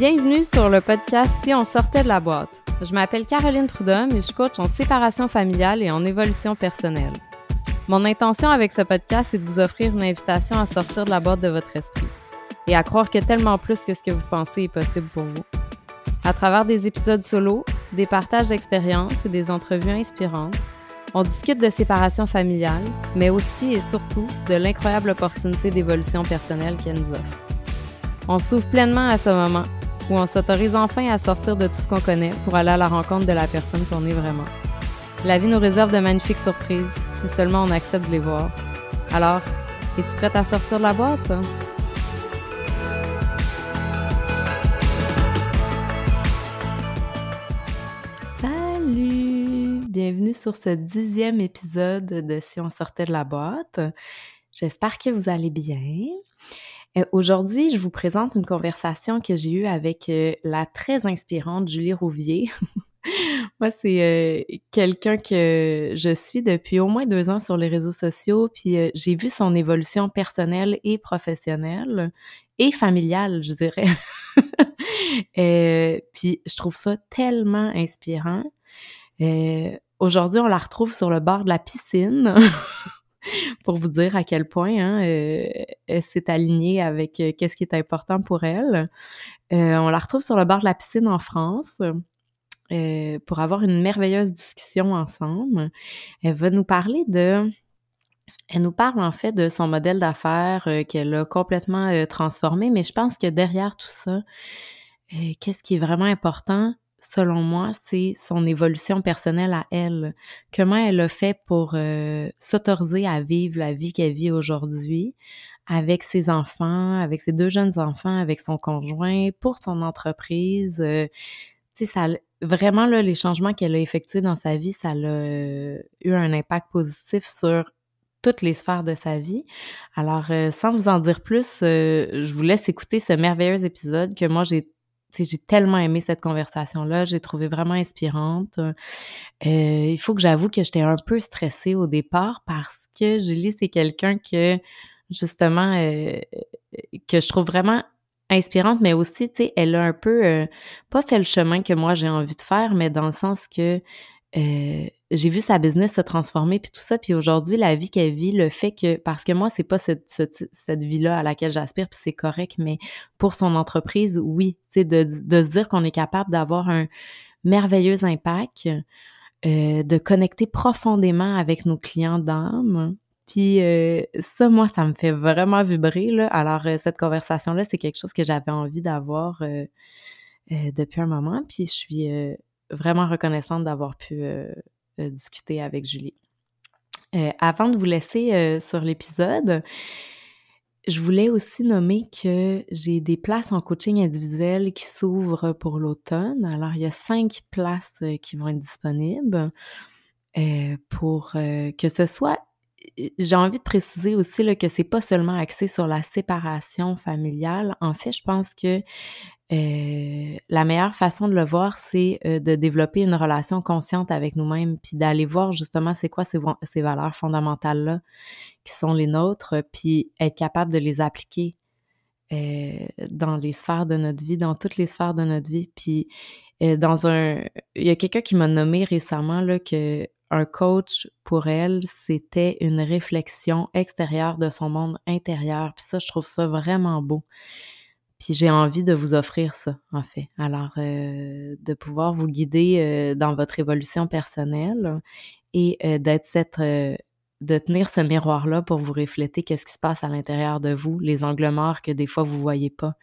Bienvenue sur le podcast Si on sortait de la boîte. Je m'appelle Caroline Prudhomme et je coach en séparation familiale et en évolution personnelle. Mon intention avec ce podcast est de vous offrir une invitation à sortir de la boîte de votre esprit et à croire que tellement plus que ce que vous pensez est possible pour vous. À travers des épisodes solo, des partages d'expériences et des entrevues inspirantes, on discute de séparation familiale, mais aussi et surtout de l'incroyable opportunité d'évolution personnelle qu'elle nous offre. On s'ouvre pleinement à ce moment où on s'autorise enfin à sortir de tout ce qu'on connaît pour aller à la rencontre de la personne qu'on est vraiment. La vie nous réserve de magnifiques surprises si seulement on accepte de les voir. Alors, es-tu prête à sortir de la boîte? Salut! Bienvenue sur ce dixième épisode de Si on sortait de la boîte. J'espère que vous allez bien. Euh, aujourd'hui, je vous présente une conversation que j'ai eue avec euh, la très inspirante Julie Rouvier. Moi, c'est euh, quelqu'un que je suis depuis au moins deux ans sur les réseaux sociaux, puis j'ai vu son évolution personnelle et professionnelle et familiale, je dirais. puis je trouve ça tellement inspirant. Aujourd'hui, on la retrouve sur le bord de la piscine. pour vous dire à quel point hein, euh, elle s'est alignée avec euh, qu'est-ce qui est important pour elle. Euh, on la retrouve sur le bord de la piscine en France. pour avoir une merveilleuse discussion ensemble. Elle va nous parler de elle nous parle en fait de son modèle d'affaires qu'elle a complètement transformé, mais je pense que derrière tout ça, qu'est-ce qui est vraiment important, selon moi, c'est son évolution personnelle à elle. Comment elle a fait pour euh, s'autoriser à vivre la vie qu'elle vit aujourd'hui avec ses enfants, avec ses deux jeunes enfants, avec son conjoint, pour son entreprise. Euh, tu sais, ça, vraiment, là, les changements qu'elle a effectués dans sa vie, ça a eu un impact positif sur toutes les sphères de sa vie. Alors, euh, sans vous en dire plus, je vous laisse écouter ce merveilleux épisode que moi, j'ai j'ai tellement aimé cette conversation-là, j'ai trouvé vraiment inspirante. Euh, il faut que j'avoue que j'étais un peu stressée au départ parce que Julie, c'est quelqu'un que, justement, euh, que je trouve vraiment inspirante, mais aussi, tu sais, elle a un peu, euh, pas fait le chemin que moi j'ai envie de faire, mais dans le sens que euh, j'ai vu sa business se transformer puis tout ça puis aujourd'hui la vie qu'elle vit le fait que parce que moi c'est pas cette, cette, vie là à laquelle j'aspire puis c'est correct mais pour son entreprise oui tu sais de, de se dire qu'on est capable d'avoir un merveilleux impact euh, de connecter profondément avec nos clients d'âme puis euh, ça moi ça me fait vraiment vibrer là. Alors cette conversation là c'est quelque chose que j'avais envie d'avoir depuis un moment puis je suis vraiment reconnaissante d'avoir pu euh, euh, discuter avec Julie. Euh, avant de vous laisser sur l'épisode, je voulais aussi nommer que j'ai des places en coaching individuel qui s'ouvrent pour l'automne. Alors, il y a cinq places qui vont être disponibles pour que ce soit j'ai envie de préciser aussi là, que c'est pas seulement axé sur la séparation familiale. En fait, je pense que euh, la meilleure façon de le voir, c'est euh, de développer une relation consciente avec nous-mêmes, puis d'aller voir justement c'est quoi ces, valeurs fondamentales-là qui sont les nôtres, puis être capable de les appliquer euh, dans les sphères de notre vie, dans toutes les sphères de notre vie. Puis dans un, il y a quelqu'un qui m'a nommé récemment là que un coach pour elle, c'était une réflexion extérieure de son monde intérieur. Puis ça, je trouve ça vraiment beau. Puis j'ai envie de vous offrir ça, en fait. Alors, euh, de pouvoir vous guider euh, dans votre évolution personnelle et euh, d'être cette, de tenir ce miroir-là pour vous refléter qu'est-ce qui se passe à l'intérieur de vous, les angles morts que des fois vous voyez pas,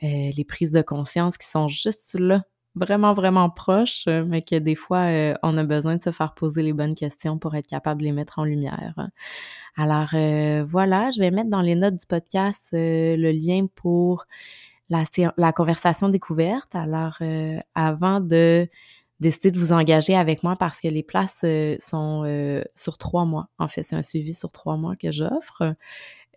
les prises de conscience qui sont juste là, vraiment, vraiment proches, mais que des fois, on a besoin de se faire poser les bonnes questions pour être capable de les mettre en lumière. Alors euh, voilà, je vais mettre dans les notes du podcast euh, le lien pour la, la conversation découverte. Alors euh, avant de décider de vous engager avec moi parce que les places sont sur trois mois. En fait, c'est un suivi sur trois mois que j'offre.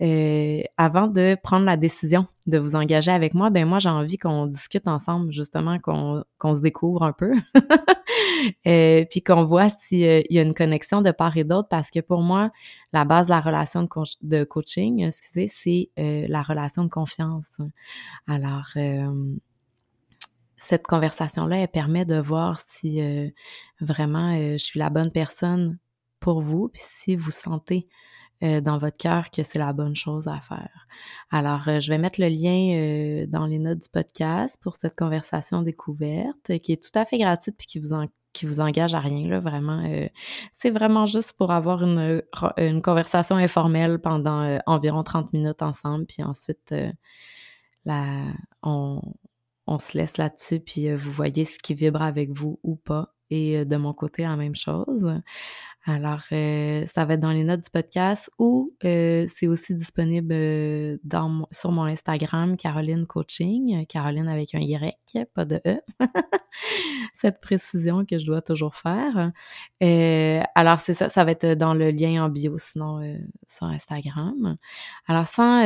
Euh, avant de prendre la décision de vous engager avec moi, ben moi j'ai envie qu'on discute ensemble, justement, qu'on se découvre un peu, euh, puis qu'on voit s'il euh, y a une connexion de part et d'autre, parce que pour moi, la base de la relation de, de coaching, excusez, c'est la relation de confiance. Alors, cette conversation-là, elle permet de voir si vraiment je suis la bonne personne pour vous, puis si vous sentez dans votre cœur que c'est la bonne chose à faire. Alors, je vais mettre le lien dans les notes du podcast pour cette conversation découverte qui est tout à fait gratuite puis qui vous en qui vous engage à rien, là, vraiment. Euh, c'est vraiment juste pour avoir une, une conversation informelle pendant euh, environ 30 minutes ensemble, puis ensuite, euh, on, on, se laisse là-dessus, puis vous voyez ce qui vibre avec vous ou pas. Et de mon côté, la même chose. Alors, euh, ça va être dans les notes du podcast ou euh, c'est aussi disponible euh, sur mon Instagram, Caroline Coaching, Caroline avec un Y, pas de E. Cette précision que je dois toujours faire. alors, c'est ça, ça va être dans le lien en bio, sinon sur Instagram. Alors, sans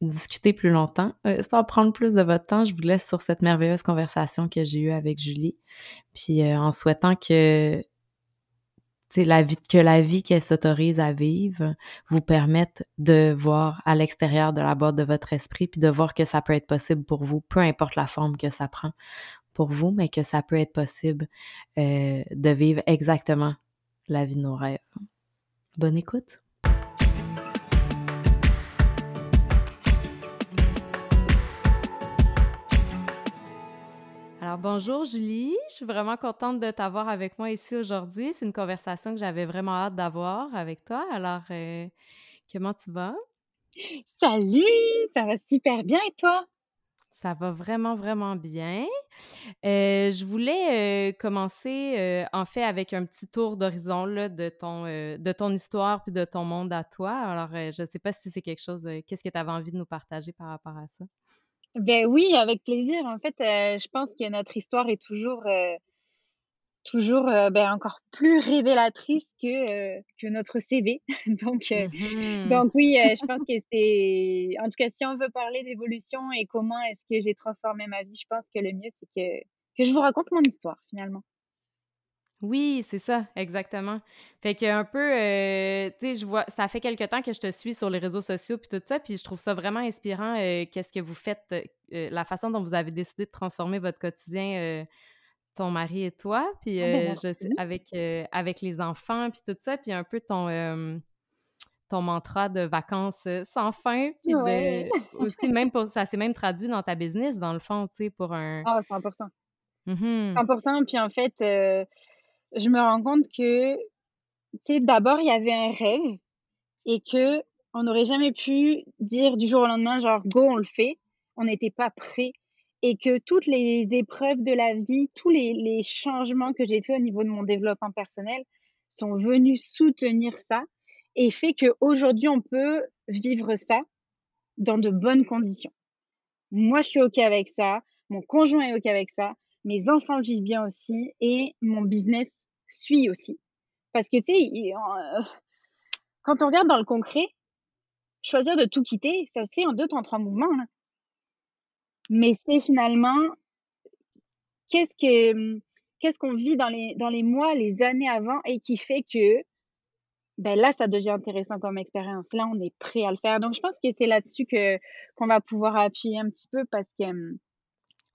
discuter plus longtemps, sans prendre plus de votre temps, je vous laisse sur cette merveilleuse conversation que j'ai eue avec Julie. Puis en souhaitant que que la vie qu'elle s'autorise à vivre vous permette de voir à l'extérieur de la boîte de votre esprit, puis de voir que ça peut être possible pour vous, peu importe la forme que ça prend pour vous, mais que ça peut être possible euh, de vivre exactement la vie de nos rêves. Bonne écoute! Alors bonjour Julie, je suis vraiment contente de t'avoir avec moi ici aujourd'hui. C'est une conversation que j'avais vraiment hâte d'avoir avec toi. Alors euh, comment tu vas? Salut, ça va super bien et toi? Ça va vraiment, vraiment bien. Euh, je voulais euh, commencer en fait avec un petit tour d'horizon de, ton, de ton histoire puis de ton monde à toi. Alors, je ne sais pas si c'est quelque chose, qu'est-ce que tu avais envie de nous partager par rapport à ça? Ben oui, avec plaisir. En fait, euh, je pense que notre histoire est toujours, euh, toujours, euh, ben, encore plus révélatrice que, que notre CV. Donc, mmh donc oui, je pense que c'est en tout cas, si on veut parler d'évolution et comment est-ce que j'ai transformé ma vie, je pense que le mieux, c'est que que je vous raconte mon histoire, finalement. Oui, c'est ça, exactement. Fait que un peu, euh, tu sais, je vois, ça fait quelque temps que je te suis sur les réseaux sociaux puis tout ça, puis je trouve ça vraiment inspirant. Euh, qu'est-ce que vous faites, euh, la façon dont vous avez décidé de transformer votre quotidien, ton mari et toi, puis ah ben, je sais, avec avec les enfants puis tout ça, puis un peu ton ton mantra de vacances sans fin, puis aussi même pour ça s'est même traduit dans ta business dans le fond, tu sais, pour un. Ah, 100%. 100%. Mmh puis en fait je me rends compte que, tu d'abord, il y avait un rêve et que on n'aurait jamais pu dire du jour au lendemain, genre, go, on le fait. On n'était pas prêt. Et que toutes les épreuves de la vie, tous les, les changements que j'ai fait au niveau de mon développement personnel sont venus soutenir ça et fait qu'aujourd'hui, on peut vivre ça dans de bonnes conditions. Moi, je suis OK avec ça. Mon conjoint est OK avec ça. Mes enfants vivent bien aussi. Et mon business suis aussi. Parce que, tu sais, euh, quand on regarde dans le concret, choisir de tout quitter, ça se fait en deux temps, trois mouvements. Mais c'est finalement qu'est-ce que qu'est-ce qu'on vit dans les dans les mois, les années avant et qui fait que ben là ça devient intéressant comme expérience. Là, on est prêt à le faire. Donc je pense que c'est là-dessus qu'on va pouvoir appuyer un petit peu parce que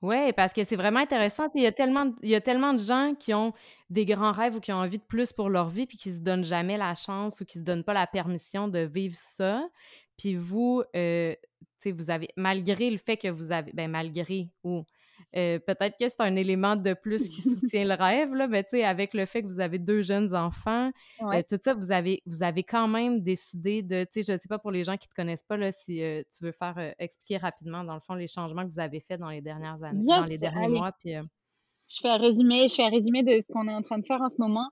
oui, parce que c'est vraiment intéressant. Il y, a tellement, de gens qui ont des grands rêves ou qui ont envie de plus pour leur vie, puis qui se donnent jamais la chance ou qui se donnent pas la permission de vivre ça. Puis vous, euh, vous avez, malgré le fait que vous avez, ben malgré, ou euh, peut-être que c'est un élément de plus qui soutient le rêve, là, mais tu sais, avec le fait que vous avez deux jeunes enfants, euh, tout ça, vous avez, vous avez quand même décidé de, tu sais, je sais pas pour les gens qui te connaissent pas, là, si euh, tu veux faire expliquer rapidement, dans le fond, les changements que vous avez faits dans les dernières années, dans les derniers mois, puis... Je fais un résumé, je fais un résumé de ce qu'on est en train de faire en ce moment.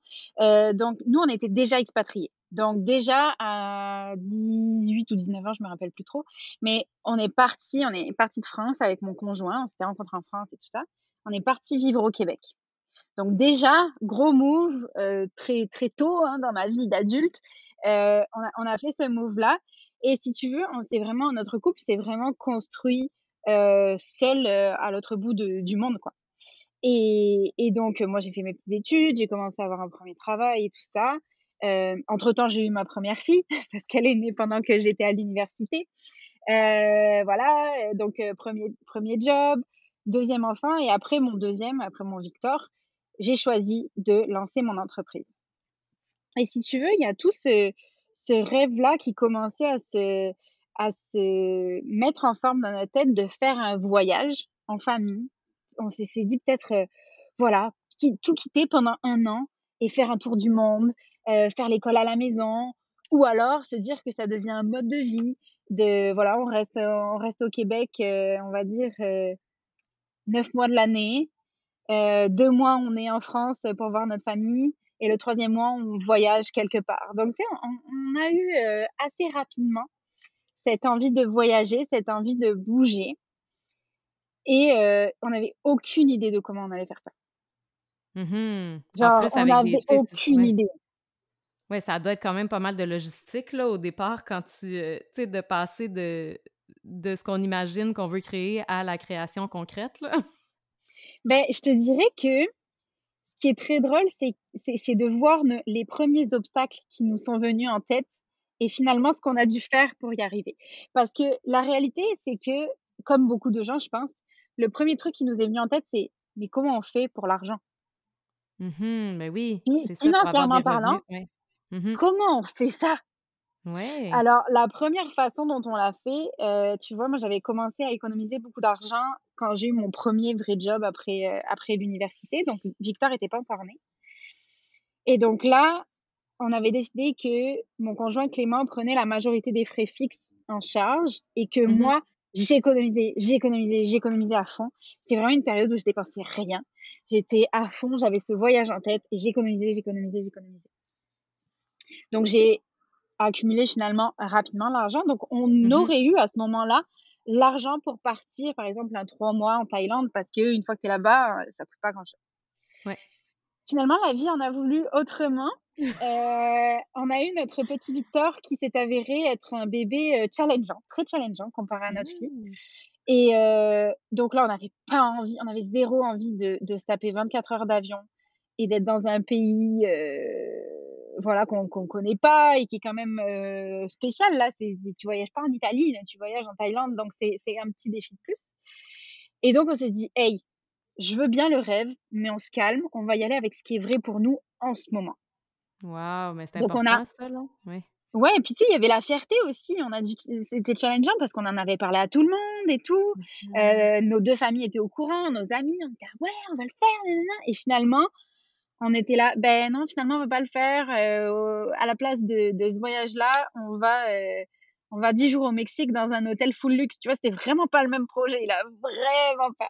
donc, nous, on était déjà expatriés. Donc déjà à 18 ou 19 ans, je me rappelle plus trop, mais on est parti, on est parti de France avec mon conjoint, on s'était rencontrés en France et tout ça. On est parti vivre au Québec. Donc déjà, gros move euh, très très tôt hein, dans ma vie d'adulte, euh, on, a, fait ce move là. Et si tu veux, on vraiment notre couple s'est vraiment construit euh, seul à l'autre bout du monde quoi. Et donc moi j'ai fait mes petites études, j'ai commencé à avoir un premier travail et tout ça. Euh, entre-temps, j'ai eu ma première fille parce qu'elle est née pendant que j'étais à l'université. Euh, voilà, donc euh, premier, premier job. deuxième enfant et après mon deuxième, après mon Victor, j'ai choisi de lancer mon entreprise. Et si tu veux, il y a tout ce, rêve-là qui commençait à se, à se mettre en forme dans notre tête de faire un voyage en famille. On s'est dit peut-être, voilà, tout quitter pendant un an et faire un tour du monde, euh, faire l'école à la maison, ou alors se dire que ça devient un mode de vie. De voilà, on reste, on reste au Québec, euh, on va dire neuf mois de l'année, deux mois on est en France pour voir notre famille, et le troisième mois on voyage quelque part. Donc tu sais, on, on, a eu assez rapidement cette envie de voyager, cette envie de bouger. Et euh, on n'avait aucune idée de comment on allait faire ça. Mmh Genre, on n'avait aucune idée. Oui, ça doit être quand même pas mal de logistique là, au départ quand tu euh, sais de passer de, de ce qu'on imagine qu'on veut créer à la création concrète là. Ben, je te dirais que ce qui est très drôle, c'est de voir les premiers obstacles qui nous sont venus en tête et finalement ce qu'on a dû faire pour y arriver. Parce que la réalité, c'est que, comme beaucoup de gens, je pense, le premier truc qui nous est venu en tête, c'est mais comment on fait pour l'argent? Mmh Ben oui. financièrement parlant, mmh comment on fait ça? Ouais. Alors, la première façon dont on l'a fait, euh, tu vois, moi, j'avais commencé à économiser beaucoup d'argent quand j'ai eu mon premier vrai job après, euh, après l'université. Donc, Victor n'était pas encore né. Et donc là, on avait décidé que mon conjoint Clément prenait la majorité des frais fixes en charge et que mmh moi, j'économisais, j'économisais, j'économisais à fond. C'était vraiment une période où je dépensais rien. J'étais à fond, j'avais ce voyage en tête et j'économisais, j'économisais, j'économisais. Donc j'ai accumulé finalement rapidement l'argent. Donc on mmh aurait eu à ce moment-là l'argent pour partir, par exemple, un trois mois en Thaïlande parce qu'une fois que tu es là-bas, ça coûte pas grand-chose. Ouais. Finalement, la vie en a voulu autrement. Euh, on a eu notre petit Victor qui s'est avéré être un bébé euh, challengeant, très challengeant comparé à notre fille. Mmh. Et euh, donc là, on n'avait pas envie, on avait zéro envie de, de se taper 24 heures d'avion et d'être dans un pays voilà qu'on ne connaît pas et qui est quand même spécial. Là, c'est, tu voyages pas en Italie, là, tu voyages en Thaïlande, donc c'est un petit défi de plus. Et donc on s'est dit, hey, je veux bien le rêve, mais on se calme, on va y aller avec ce qui est vrai pour nous en ce moment. Waouh, mais c'est important a... ça, là. Oui. Ouais, et puis tu sais, il y avait la fierté aussi. On a dû... C'était challengeant parce qu'on en avait parlé à tout le monde et tout. Mmh. Euh, nos deux familles étaient au courant, nos amis, on était ouais, on va le faire, et finalement, on était là, ben non, finalement, on va pas le faire. Euh, à la place de, de ce voyage-là, on va euh, on va 10 jours au Mexique dans un hôtel full luxe. Tu vois, c'était vraiment pas le même projet, là, vraiment pas.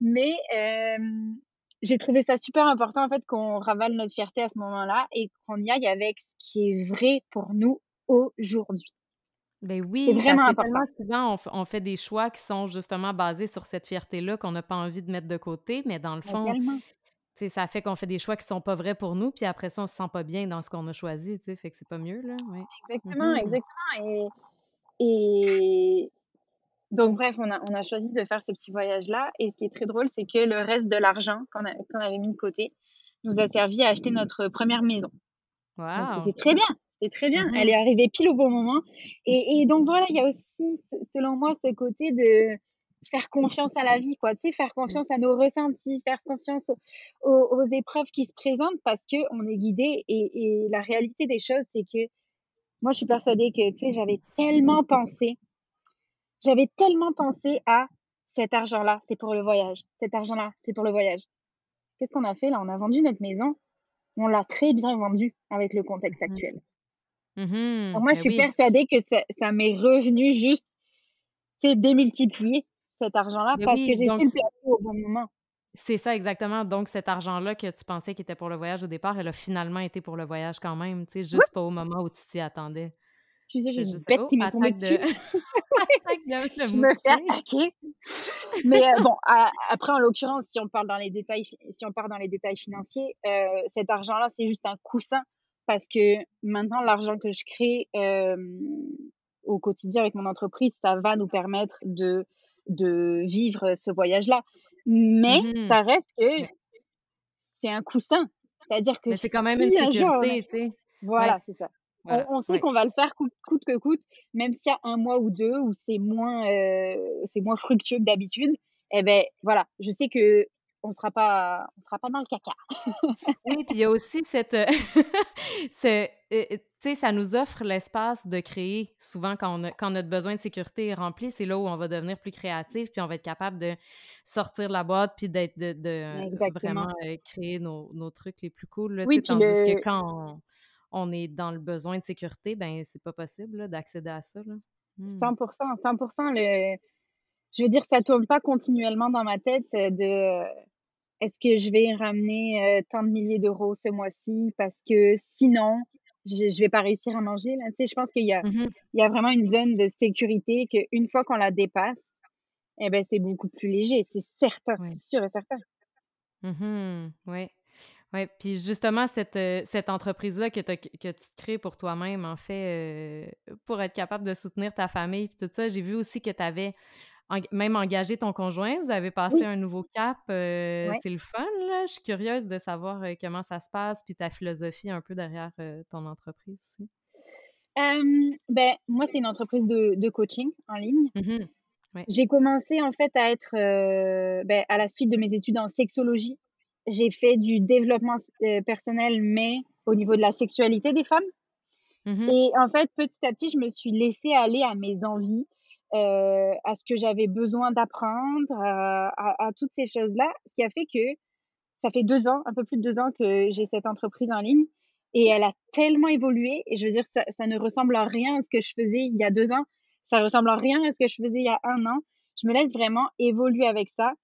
Mais euh, j'ai trouvé ça super important, en fait, qu'on ravale notre fierté à ce moment-là et qu'on y aille avec ce qui est vrai pour nous aujourd'hui. Ben oui, c'est vraiment parce que important. souvent, on, fait des choix qui sont justement basés sur cette fierté-là qu'on n'a pas envie de mettre de côté, mais dans le fond, ça fait qu'on fait des choix qui sont pas vrais pour nous, puis après ça, on se sent pas bien dans ce qu'on a choisi, tu sais, fait que c'est pas mieux, là. Exactement, mmh exactement. Et, et donc, bref, on a, on a choisi de faire ce petit voyage-là. Et ce qui est très drôle, c'est que le reste de l'argent qu'on avait mis de côté nous a servi à acheter notre première maison. Donc, c'était très bien. C'était très bien. Elle est arrivée pile au bon moment. Et, et donc, voilà, il y a aussi, selon moi, ce côté de faire confiance à la vie, quoi. Tu sais, faire confiance à nos ressentis, faire confiance aux, aux, épreuves qui se présentent parce qu'on est guidé. Et, et la réalité des choses, c'est que moi, je suis persuadée que, tu sais, j'avais tellement pensé, j'avais tellement pensé à cet argent-là, c'est pour le voyage. Cet argent-là, c'est pour le voyage. Qu'est-ce qu'on a fait là? On a vendu notre maison. On l'a très bien vendue avec le contexte mmh actuel. Mmh moi, je suis persuadée que ça, m'est revenu juste, c'est démultiplier cet argent-là parce que j'ai su le placer au bon moment. C'est ça exactement. Donc cet argent-là que tu pensais qu'il était pour le voyage au départ, elle a finalement été pour le voyage quand même, tu sais, juste pas au moment où tu t'y attendais. Tu sais, j'ai une bête qui m'est tombée dessus. je me fais attaquer. Mais euh, bon, après, en l'occurrence, si on parle dans les détails, si on part dans les détails financiers, euh, cet argent-là, c'est juste un coussin parce que maintenant, l'argent que je crée euh, au quotidien avec mon entreprise, ça va nous permettre de de vivre ce voyage-là. Mais mmh ça reste que c'est un coussin. C'est-à-dire que c'est quand même une sécurité, tu sais. Voilà, c'est ça. on, sait qu'on va le faire coûte, que coûte, même s'il y a un mois ou deux où c'est moins, euh, c'est moins fructueux que d'habitude. eh ben voilà, je sais que on sera pas on sera pas dans le caca. oui, puis il y a aussi cette ce, tu sais ça nous offre l'espace de créer souvent quand on a, quand notre besoin de sécurité est rempli, c'est là où on va devenir plus créatif puis on va être capable de sortir de la boîte puis d'être de, de vraiment créer nos, nos, trucs les plus cool là, oui, tandis que quand on, est dans le besoin de sécurité, ben c'est pas possible d'accéder à ça là. 100%, 100% mmh. le je veux dire, ça tourne pas continuellement dans ma tête de est-ce que je vais ramener tant de milliers d'euros ce mois-ci parce que sinon, je, je vais pas réussir à manger. Là. Tu sais, je pense qu'il y, a, mmh il y a vraiment une zone de sécurité qu'une fois qu'on la dépasse, eh ben, c'est beaucoup plus léger, c'est certain, c'est sûr et certain. Mmh oui. Oui, puis justement, cette, cette entreprise-là que, que tu crées pour toi-même, en fait, pour être capable de soutenir ta famille, puis tout ça, j'ai vu aussi que tu avais même engagé ton conjoint, vous avez passé un nouveau cap, euh, c'est le fun, là. Je suis curieuse de savoir euh, comment ça se passe, puis ta philosophie un peu derrière euh, ton entreprise aussi. ben, moi, c'est une entreprise de, coaching en ligne. Mmh j'ai commencé en fait à être, ben, à la suite de mes études en sexologie, j'ai fait du développement personnel, mais au niveau de la sexualité des femmes. Mmh Et en fait, petit à petit, je me suis laissée aller à mes envies. Euh, à ce que j'avais besoin d'apprendre, euh, à, toutes ces choses-là, ce qui a fait que ça fait deux ans, un peu plus de deux ans que j'ai cette entreprise en ligne et elle a tellement évolué et je veux dire, ça, ne ressemble à rien à ce que je faisais il y a deux ans, ça ressemble à rien à ce que je faisais il y a un an. Je me laisse vraiment évoluer avec ça.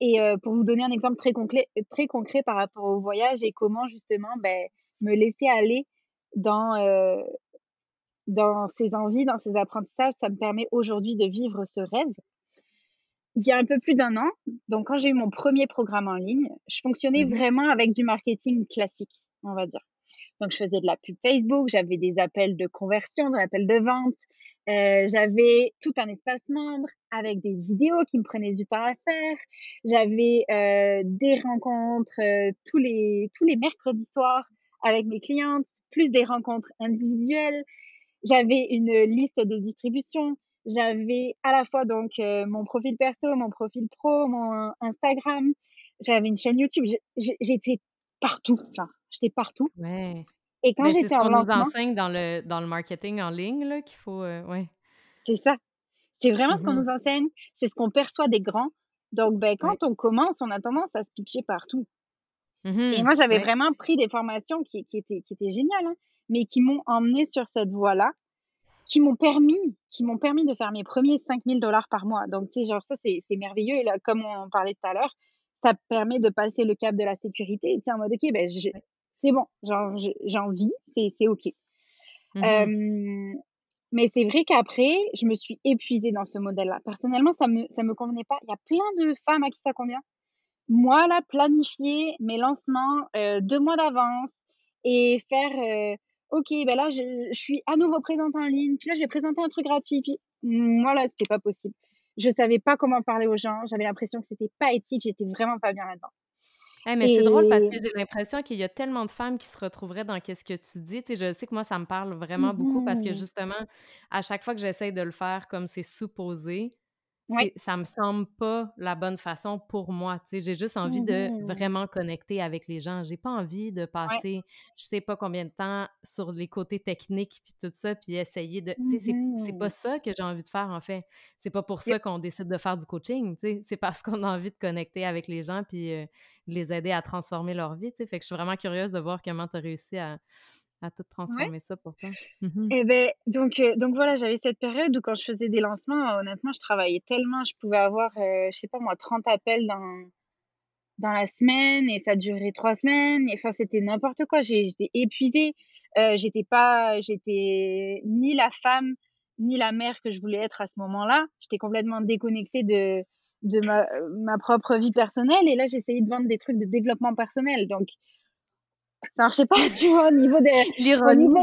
Et euh, pour vous donner un exemple très concret, très concret par rapport au voyage et comment justement ben, me laisser aller dans, dans ses envies, dans ses apprentissages, ça me permet aujourd'hui de vivre ce rêve. Il y a un peu plus d'un an, donc quand j'ai eu mon premier programme en ligne, je fonctionnais mmh vraiment avec du marketing classique, on va dire. Donc je faisais de la pub Facebook, j'avais des appels de conversion, des appels de vente, euh, j'avais tout un espace membre avec des vidéos qui me prenaient du temps à faire. J'avais euh, des rencontres euh, tous les tous les mercredis soirs avec mes clientes, plus des rencontres individuelles. J'avais une liste de distribution. J'avais à la fois donc euh, mon profil perso, mon profil pro, mon Instagram. J'avais une chaîne YouTube. J'étais partout. Enfin, j'étais partout. Ouais. Et quand j'étais en lancement, nous enseigne dans le dans le marketing en ligne qu'il faut. Euh, ouais. C'est ça. C'est vraiment ce qu'on mmh nous enseigne. C'est ce qu'on perçoit des grands. Donc, ben, quand on commence, on a tendance à se pitcher partout. Et moi, j'avais vraiment pris des formations qui, qui, étaient, qui étaient géniales. Hein mais qui m'ont emmené sur cette voie-là, qui m'ont permis, qui m'ont permis de faire mes premiers 5000 dollars par mois. Donc, tu sais, genre, ça, c'est, merveilleux. Et là, comme on parlait tout à l'heure, ça permet de passer le cap de la sécurité. Tu sais, en mode, OK, ben, c'est bon, j'en vis, c'est, OK. Mmh mais c'est vrai qu'après, je me suis épuisée dans ce modèle-là. Personnellement, ça me, ça me convenait pas. Il y a plein de femmes à qui ça convient. Moi, là, planifier mes lancements euh, deux mois d'avance et faire euh, OK, ben là, je, suis à nouveau présente en ligne. Puis là, je vais présenter un truc gratuit. Puis moi, là, c'était pas possible. Je savais pas comment parler aux gens. J'avais l'impression que c'était pas éthique. J'étais vraiment pas bien là-dedans. Eh, mais c'est drôle parce que j'ai l'impression qu'il y a tellement de femmes qui se retrouveraient dans qu'est-ce que tu dis. Tu sais, je sais que moi, ça me parle vraiment beaucoup parce que justement, à chaque fois que j'essaye de le faire comme c'est supposé, ça me semble pas la bonne façon pour moi. J'ai juste envie de mmh vraiment connecter avec les gens. J'ai pas envie de passer, je sais pas combien de temps sur les côtés techniques puis tout ça, puis essayer de. C'est pas mmh ça que j'ai envie de faire en fait. C'est pas pour ça qu'on décide de faire du coaching. Tu sais, c'est parce qu'on a envie de connecter avec les gens puis de les aider à transformer leur vie. Fait que je suis vraiment curieuse de voir comment tu as réussi à à tout transformer ça pour toi? Mmh Et ben donc, donc voilà, j'avais cette période où quand je faisais des lancements, honnêtement, je travaillais tellement, je pouvais avoir, je sais pas moi, 30 appels dans, dans la semaine et ça durait trois semaines. Et enfin, c'était n'importe quoi. J'étais épuisée. j'étais pas, j'étais ni la femme ni la mère que je voulais être à ce moment-là. J'étais complètement déconnectée de, de ma, ma propre vie personnelle. Et là, j'essayais de vendre des trucs de développement personnel. Donc, ça marchait pas, tu vois, au niveau de,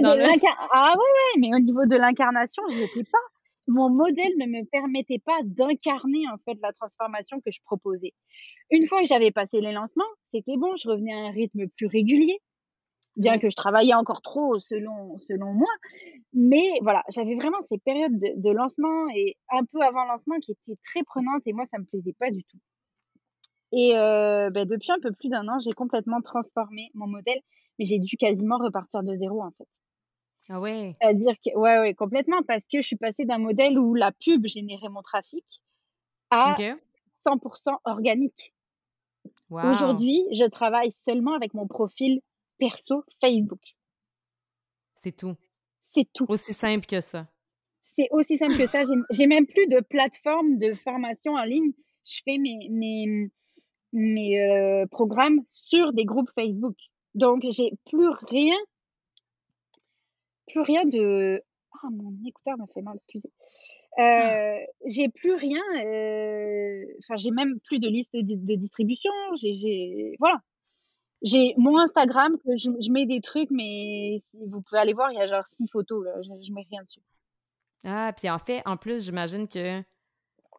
de l'incarnation. Ah ouais, ouais, mais au niveau de l'incarnation, je n'étais pas. Mon modèle ne me permettait pas d'incarner, en fait, la transformation que je proposais. Une fois que j'avais passé les lancements, c'était bon, je revenais à un rythme plus régulier. bien que je travaillais encore trop selon, selon moi. Mais voilà, j'avais vraiment ces périodes de, lancement et un peu avant lancement qui étaient très prenantes et moi, ça me plaisait pas du tout. Et euh, ben, depuis un peu plus d'un an, j'ai complètement transformé mon modèle, mais j'ai dû quasiment repartir de zéro en fait. Ah ouais. C'est-à-dire que, ouais, ouais, complètement, parce que je suis passée d'un modèle où la pub générait mon trafic à 100% organique. Aujourd'hui, je travaille seulement avec mon profil perso Facebook. C'est tout. C'est tout. Aussi simple que ça. C'est aussi simple que ça. J'ai même plus de plateforme de formation en ligne. Je fais mes, mes, mes euh, programmes sur des groupes Facebook. Donc, j'ai plus rien, plus rien de. Ah, mon écouteur m'a fait mal, excusez. Euh, j'ai plus rien. Euh, enfin, j'ai même plus de liste de, distribution. J'ai, voilà. J'ai mon Instagram que je, mets des trucs, mais si vous pouvez aller voir, il y a genre six photos. Là, je, je mets rien dessus. Ah, puis en fait, en plus, j'imagine que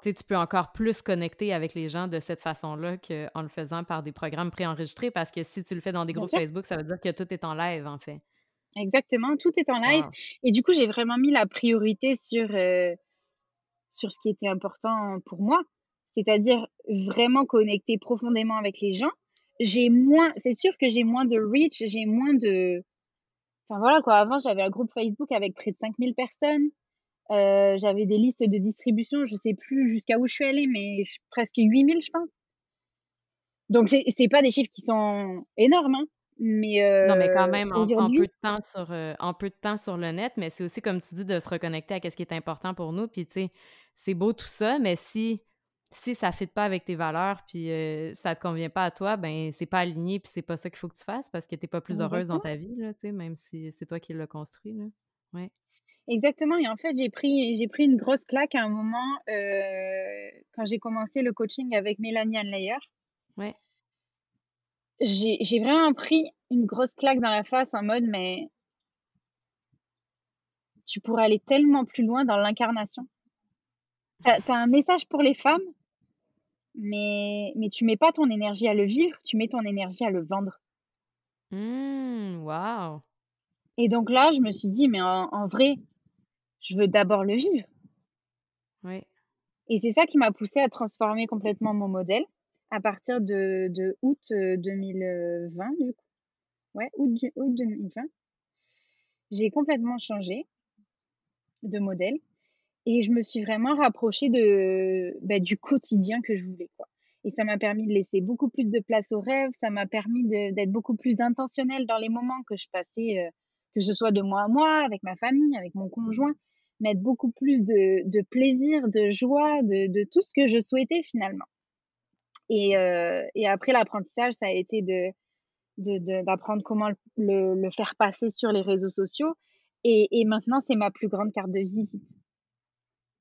tu peux encore plus connecter avec les gens de cette façon-là qu'en le faisant par des programmes préenregistrés parce que si tu le fais dans des groupes Facebook, ça veut dire que tout est en live, en fait. Exactement, tout est en live. Et du coup, j'ai vraiment mis la priorité sur, euh, sur ce qui était important pour moi, c'est-à-dire vraiment connecter profondément avec les gens. J'ai moins, c'est sûr que j'ai moins de reach, j'ai moins de. Enfin voilà quoi, avant j'avais un groupe Facebook avec près de 5000 personnes. Euh, j'avais des listes de distribution, je sais plus jusqu'à où je suis allée, mais presque 8000, je pense. Donc, c'est, c'est pas des chiffres qui sont énormes, hein, mais Non, mais quand même, en, peu de temps sur, euh, en peu de temps sur le net, mais c'est aussi, comme tu dis, de se reconnecter à ce qui est important pour nous. Puis, tu sais, c'est beau tout ça, mais si, si ça ne fit pas avec tes valeurs, puis euh, ça te convient pas à toi, ben c'est pas aligné, puis c'est pas ça qu'il faut que tu fasses parce que tu n'es pas plus heureuse dans ta vie, là, même si c'est toi qui l'as construit, là. Ouais. Exactement. Et en fait, j'ai pris, j'ai pris une grosse claque à un moment euh, quand j'ai commencé le coaching avec Mélanie Anlayer. Ouais. J'ai, j'ai vraiment pris une grosse claque dans la face en mode, mais tu pourrais aller tellement plus loin dans l'incarnation. Tu as, un message pour les femmes, mais, mais tu mets pas ton énergie à le vivre, tu mets ton énergie à le vendre. Mmh, wow. Et donc là, je me suis dit, mais en, en vrai, je veux d'abord le vivre. Oui. Et c'est ça qui m'a poussée à transformer complètement mon modèle à partir de, de août 2020, euh, du coup. Ouais, août, août 2020. J'ai complètement changé de modèle et je me suis vraiment rapprochée de, bah, du quotidien que je voulais. Quoi. Et ça m'a permis de laisser beaucoup plus de place aux rêves, ça m'a permis d'être beaucoup plus intentionnelle dans les moments que je passais, euh, que ce soit de moi à moi, avec ma famille, avec mon conjoint mettre beaucoup plus de, plaisir, de joie, de, tout ce que je souhaitais finalement. Et, euh, après l'apprentissage, ça a été de d'apprendre comment le, faire passer sur les réseaux sociaux. Et, maintenant, c'est ma plus grande carte de visite.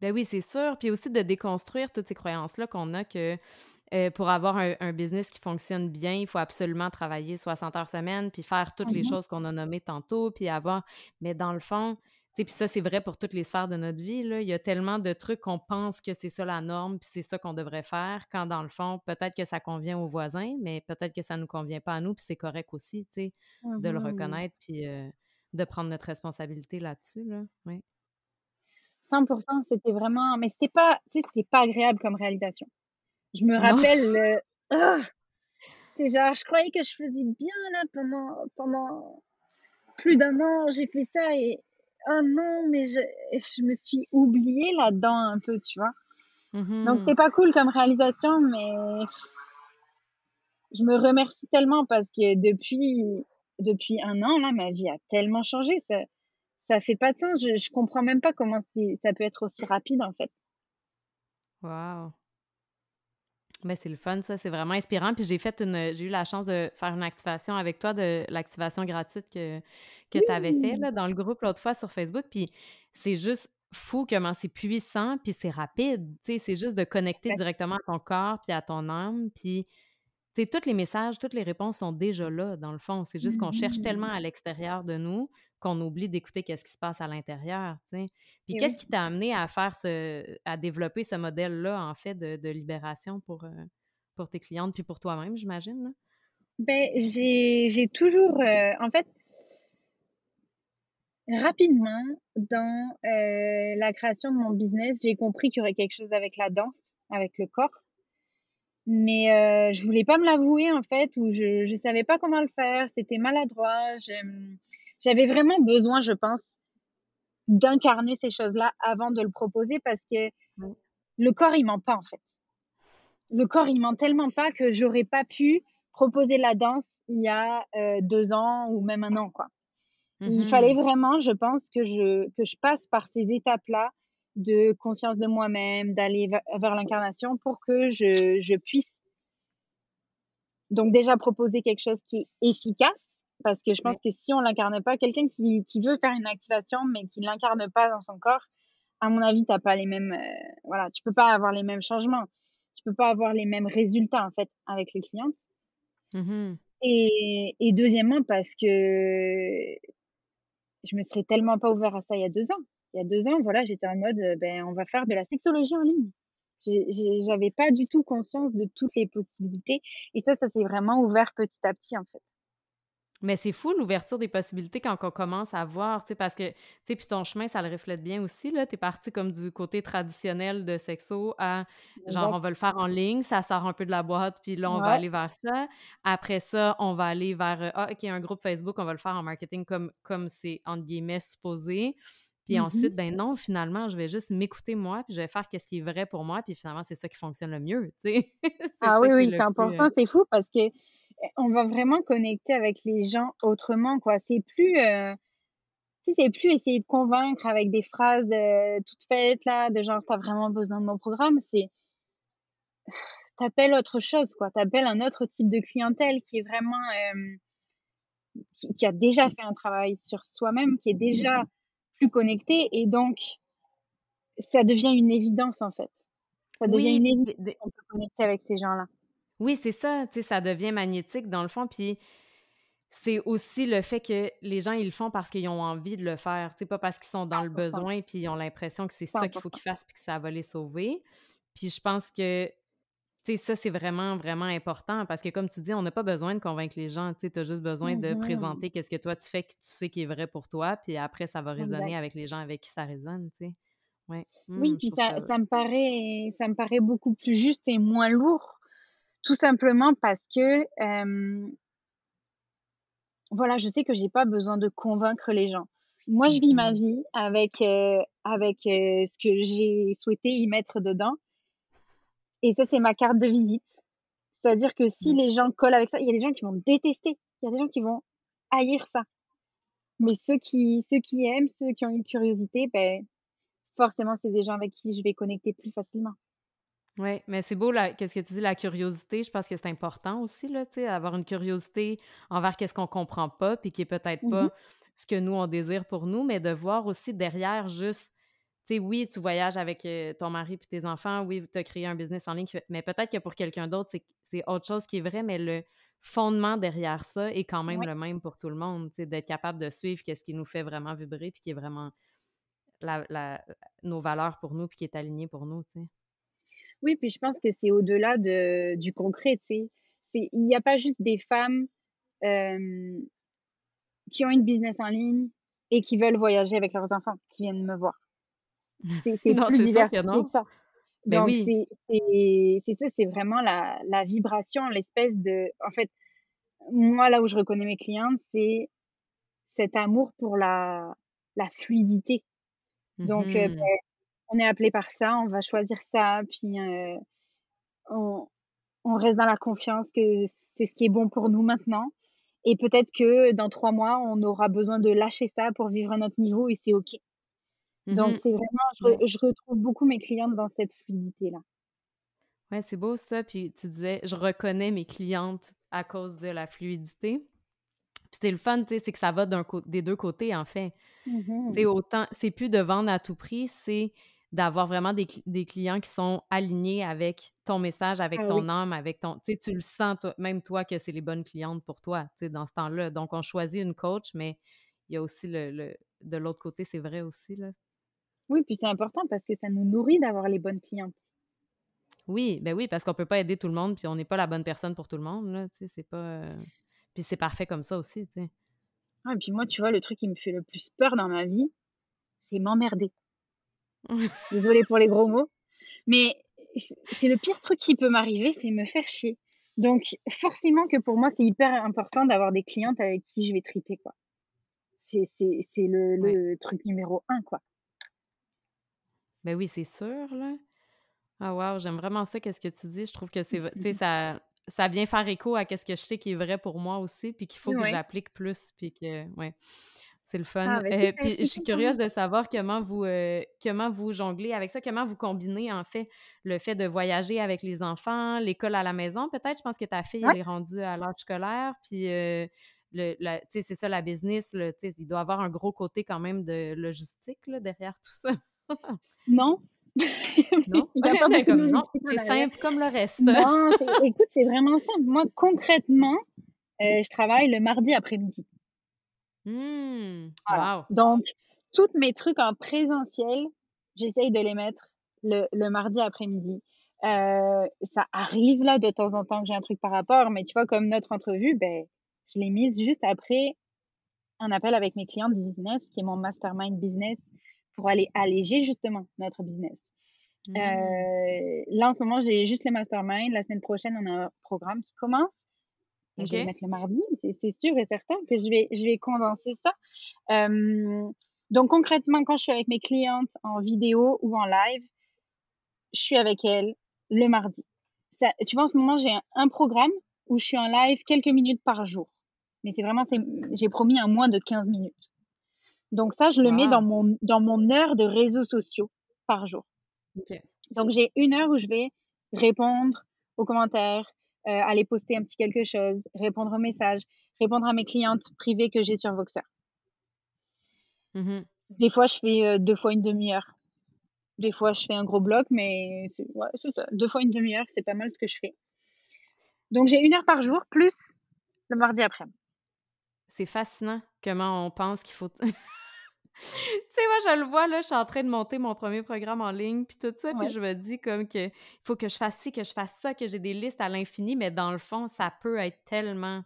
Ben oui, c'est sûr. Puis aussi de déconstruire toutes ces croyances-là qu'on a que euh, pour avoir un, business qui fonctionne bien, il faut absolument travailler 60 heures semaine, puis faire toutes les mmh choses qu'on a nommées tantôt, puis avoir... Mais dans le fond, puis ça, c'est vrai pour toutes les sphères de notre vie. Là. Il y a tellement de trucs qu'on pense que c'est ça la norme, puis c'est ça qu'on devrait faire, quand dans le fond, peut-être que ça convient aux voisins, mais peut-être que ça ne nous convient pas à nous, puis c'est correct aussi, tu sais, de le mmh reconnaître, puis euh, de prendre notre responsabilité là-dessus. Là. Oui. 100% c'était vraiment... Mais c'était pas, c'était pas agréable comme réalisation. Je me rappelle... Ah! C'est genre, je croyais que je faisais bien là pendant, pendant plus d'un an, j'ai fait ça et oh non, mais je, je me suis oubliée là-dedans un peu, tu vois. Donc, Donc, c'était pas cool comme réalisation, mais je me remercie tellement parce que depuis, depuis un an, là, ma vie a tellement changé. Ça, ça fait pas de sens. Je, je comprends même pas comment ça peut être aussi rapide, en fait. Waouh. Ben, c'est le fun, ça. C'est vraiment inspirant. Puis j'ai fait une. J'ai eu la chance de faire une activation avec toi de l'activation gratuite que, que tu avais fait là, dans le groupe l'autre fois sur Facebook. Puis c'est juste fou comment c'est puissant, puis c'est rapide. C'est juste de connecter directement à ton corps, puis à ton âme. Puis tous les messages, toutes les réponses sont déjà là, dans le fond. C'est juste qu'on cherche tellement mmh. à l'extérieur de nous qu'on oublie d'écouter qu'est-ce qui se passe à l'intérieur, Puis qu'est-ce qui t'a amené à faire ce, à développer ce modèle-là, en fait, de, libération pour, euh, pour tes clientes, puis pour toi-même, j'imagine? Ben, j'ai toujours, euh, en fait, Rapidement, dans, heu, la création de mon business, j'ai compris qu'il y aurait quelque chose avec la danse, avec le corps. Mais, heu, je voulais pas me l'avouer en fait ou je je savais pas comment le faire, c'était maladroit. Je, j'avais vraiment besoin, je pense, d'incarner ces choses-là avant de le proposer parce que le corps, il ment pas en fait. Le corps, il ment tellement pas que j'aurais pas pu proposer la danse il y a, heu, 2 ans ou même 1 an, quoi. Il fallait Mmh vraiment, je pense, que je que je passe par ces étapes-là de conscience de moi-même, d'aller ve vers l'incarnation pour que je je puisse donc déjà proposer quelque chose qui est efficace, parce que je pense que si on l'incarne pas, quelqu'un qui qui veut faire une activation, mais qui l'incarne pas dans son corps, à mon avis, tu as pas les mêmes, heu, voilà, tu peux pas avoir les mêmes changements. Tu peux pas avoir les mêmes résultats, en fait, avec les clientes Mmh et et deuxièmement parce que je me serais tellement pas ouvert à ça il y a 2 ans. Il y a 2 ans, voilà, j'étais en mode, heu, ben, on va faire de la sexologie en ligne. J'avais pas du tout conscience de toutes les possibilités et ça, ça s'est vraiment ouvert petit à petit, en fait. Mais c'est fou l'ouverture des possibilités quand on commence à voir, tu sais, parce que, tu sais, puis ton chemin, ça le reflète bien aussi, là. Tu es parti comme du côté traditionnel de sexo à genre, on va le faire en ligne, ça sort un peu de la boîte, puis là, on va aller vers ça. Après ça, on va aller vers, heu, ah, OK, un groupe Facebook, on va le faire en marketing comme comme c'est, entre guillemets, «supposé». Puis Mmh ensuite, ben non, finalement, je vais juste m'écouter moi, puis je vais faire qu'est-ce qui est vrai pour moi, puis finalement, c'est ça qui fonctionne le mieux, tu sais. Ah oui, oui, le plus, heu 100 c'est fou parce que, on va vraiment connecter avec les gens autrement, quoi. C'est plus, tu sais, c'est plus essayer de convaincre avec des phrases, heu, toutes faites là, de genre: «Tu as vraiment besoin de mon programme», c'est tu appelles autre chose, quoi. Tu appelles un autre type de clientèle qui est vraiment, hem, qui qui a déjà fait un travail sur soi-même, qui est déjà plus connecté et donc ça devient une évidence, en fait. Ça devient oui, une évidence qu'on peut connecter avec ces gens-là. Oui, c'est ça, tu sais, ça devient magnétique dans le fond, puis c'est aussi le fait que les gens, ils le font parce qu'ils ont envie de le faire, tu sais, pas parce qu'ils sont dans le 100 besoin, puis ils ont l'impression que c'est ça qu'il faut 100 qu'ils fassent, puis que ça va les sauver. Puis je pense que, tu sais, ça, c'est vraiment, vraiment important parce que comme tu dis, on n'a pas besoin de convaincre les gens, tu sais, tu as juste besoin de Mmh présenter qu'est-ce que toi tu fais, que tu sais qui est vrai pour toi, puis après ça va résonner Exact. avec les gens avec qui ça résonne, tu sais. Ouais, Oui, mmh, je puis ça ça me paraît ça me paraît beaucoup plus juste et moins lourd, tout simplement parce que, voilà, je sais que j'ai pas besoin de convaincre les gens. Moi, je vis ma mmh vie avec, ce que j'ai souhaité y mettre dedans et ça, c'est ma carte de visite. C'est-à-dire que si Ouais. les gens collent avec ça, il y a des gens qui vont détester, il y a des gens qui vont haïr ça. Mais ceux qui ceux qui aiment, ceux qui ont une curiosité, beh, forcément, c'est des gens avec qui je vais connecter plus facilement. Ouais, mais c'est beau qu'est-ce que tu dis, la curiosité, je pense que c'est important aussi là, tu sais, avoir une curiosité envers qu'est-ce qu'on comprend pas, puis qui est peut-être Mmh pas ce que nous on désire pour nous, mais de voir aussi derrière juste, tu sais, oui, tu voyages avec, ton mari puis tes enfants, oui, tu as créé un business en ligne mais peut-être que pour quelqu'un d'autre, c'est c'est autre chose qui est vrai, mais le fondement derrière ça est quand même le même pour tout le monde, tu sais, d'être capable de suivre qu'est-ce qui nous fait vraiment vibrer, puis qui est vraiment la la nos valeurs pour nous, puis qui est aligné pour nous, tu sais. Oui, puis je pense que c'est au-delà de du concret, tu sais? Il y a pas juste des femmes, qui ont une business en ligne et qui veulent voyager avec leurs enfants, qui viennent me voir. C'est plus diversifié que ça. Ben Donc oui. c'est ça, c'est vraiment la la vibration, l'espèce de en fait, moi, là où je reconnais mes clientes, c'est cet amour pour la la fluidité. Donc heu, Mmh on est appelé par ça, on va choisir ça, puis, heu, on on reste dans la confiance que c'est ce qui est bon pour nous maintenant et peut-être que dans 3 mois, on aura besoin de lâcher ça pour vivre à notre niveau et c'est OK. Donc Mmh c'est vraiment je re je retrouve beaucoup mes clientes dans cette fluidité-là. Ouais, c'est beau ça, puis tu disais: «Je reconnais mes clientes à cause de la fluidité». Puis c'est le fun, tu sais, c'est que ça va d'un des 2 côtés, en fait. Sais, Mmh autant c'est plus de vendre à tout prix, c'est d'avoir vraiment des cl des clients qui sont alignés avec ton message, avec Ah oui. ton âme, avec ton tu sais, tu le sens toi même toi que c'est les bonnes clientes pour toi, tu sais, dans ce temps-là. Donc on choisit une coach, mais il y a aussi le le de l'autre côté, c'est vrai aussi, là. Oui, puis c'est important parce que ça nous nourrit d'avoir les bonnes clientes. Oui, ben oui, parce qu'on peut pas aider tout le monde, puis on n'est pas la bonne personne pour tout le monde, là, tu sais, c'est pas, heu puis c'est parfait comme ça aussi, tu sais. Ah et puis moi, tu vois, le truc qui me fait le plus peur dans ma vie, c'est m'emmerder. Désolée pour les gros mots, mais c'est le pire truc qui peut m'arriver, c'est me faire chier. Donc forcément que pour moi, c'est hyper important d'avoir des clientes avec qui je vais triper, quoi. C'est le, le truc numéro un, quoi. Ben oui, c'est sûr, là. Ah wow, j'aime vraiment ça, qu'est-ce que tu dis. Je trouve que c'est, tu sais, ça, ça vient faire écho à qu'est-ce que je sais qui est vrai pour moi aussi, puis qu'il faut que j'applique plus, puis que, ouais, c'est le fun. Ah, ben, euh, puis je suis curieuse de savoir comment vous, euh, comment vous jonglez avec ça, comment vous combinez, en fait, le fait de voyager avec les enfants, l'école à la maison, peut-être. Je pense que ta fille, elle est rendue à l'âge scolaire, puis... Euh, c'est ça la business, le, il doit avoir un gros côté quand même de logistique là, derrière tout ça. non, non, c'est simple comme le reste. Non, écoute, c'est vraiment simple. Moi, concrètement, euh, je travaille le mardi après-midi. Mmh, Donc, tous mes trucs en présentiel, j'essaye de les mettre le, le mardi après-midi. Euh, ça arrive là de temps en temps que j'ai un truc par rapport, mais tu vois, comme notre entrevue, ben, je l'ai mise juste après un appel avec mes clients de business, qui est mon mastermind business, pour aller alléger justement notre business. Mmh. Euh, là, en ce moment, j'ai juste le mastermind. La semaine prochaine, on a un programme qui commence. Je vais le mettre le mardi, c'est sûr et certain que je vais, je vais condenser ça. Euh, donc, concrètement, quand je suis avec mes clientes en vidéo ou en live, je suis avec elles le mardi. Ça, tu vois, en ce moment, j'ai un, programme où je suis en live quelques minutes par jour. Mais c'est vraiment, j'ai promis un moins de 15 minutes. Donc ça, je le mets dans mon, dans mon heure de réseaux sociaux par jour. Donc, j'ai une heure où je vais répondre aux commentaires, aller poster un petit quelque chose, répondre aux messages, répondre à mes clientes privées que j'ai sur Voxer. Mmh Des fois, je fais euh, deux fois une demi-heure. Des fois, je fais un gros bloc, mais c'est ça. Deux fois une demi-heure, c'est pas mal ce que je fais. Donc, j'ai une heure par jour, plus le mardi après. C'est fascinant comment on pense qu'il faut... tu sais, moi, je le vois, là, je suis en train de monter mon premier programme en ligne, puis tout ça, puis je me dis comme que faut que je fasse ci, que je fasse ça, que j'ai des listes à l'infini, mais dans le fond, ça peut être tellement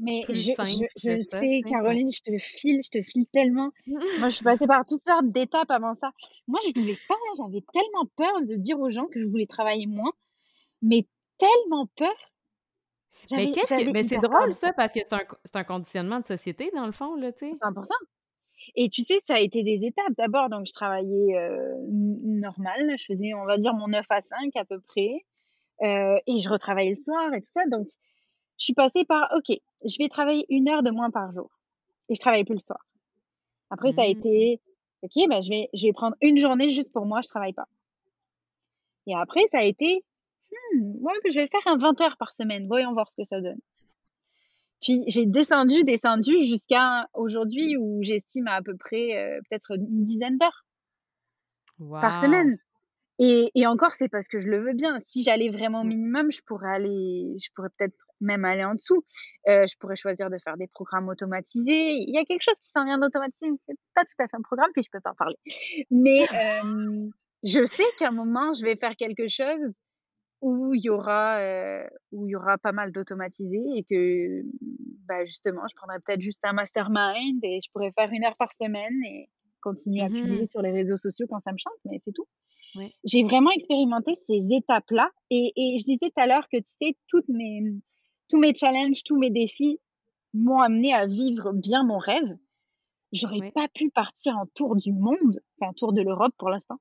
mais je, je, sais, Caroline, je te file, je te file tellement. Moi, je suis passée par toutes sortes d'étapes avant ça. Moi, je voulais pas, j'avais tellement peur de dire aux gens que je voulais travailler moins, mais tellement peur. Mais qu'est-ce que. Mais c'est drôle, ça, parce que c'est un, un, conditionnement de société, dans le fond, là, tu sais. 100%. Et tu sais, ça a été des étapes. D'abord, donc, je travaillais euh, normal. Je faisais, on va dire, mon 9 à 5 à peu près. Euh, et je retravaillais le soir et tout ça. Donc, je suis passée par, OK, je vais travailler une heure de moins par jour. Et je travaille plus le soir. Après, ça a mmh. été, OK, ben, je, vais, je vais prendre une journée juste pour moi, je travaille pas. Et après, ça a été, hmm, ouais, je vais faire un 20 heures par semaine. Voyons voir ce que ça donne. Puis j'ai descendu, descendu jusqu'à aujourd'hui où j'estime à, peu près euh, peut-être une dizaine d'heures par semaine. Et, et encore, c'est parce que je le veux bien. Si j'allais vraiment au mmh. minimum, je pourrais aller, je pourrais peut-être même aller en dessous. Euh, je pourrais choisir de faire des programmes automatisés. Il y a quelque chose qui s'en vient d'automatiser, mais c'est pas tout à fait un programme, puis je peux pas en parler. Mais euh, je sais qu'à un moment, je vais faire quelque chose où il y aura euh, où il y aura pas mal d'automatisé et que bah justement je prendrais peut-être juste un mastermind et je pourrais faire une heure par semaine et continuer à publier mmh sur les réseaux sociaux quand ça me chante mais c'est tout. J'ai vraiment expérimenté ces étapes là et, et je disais tout à l'heure que tu sais toutes mes tous mes challenges tous mes défis m'ont amené à vivre bien mon rêve. J'aurais pas pu partir en tour du monde enfin tour de l'Europe pour l'instant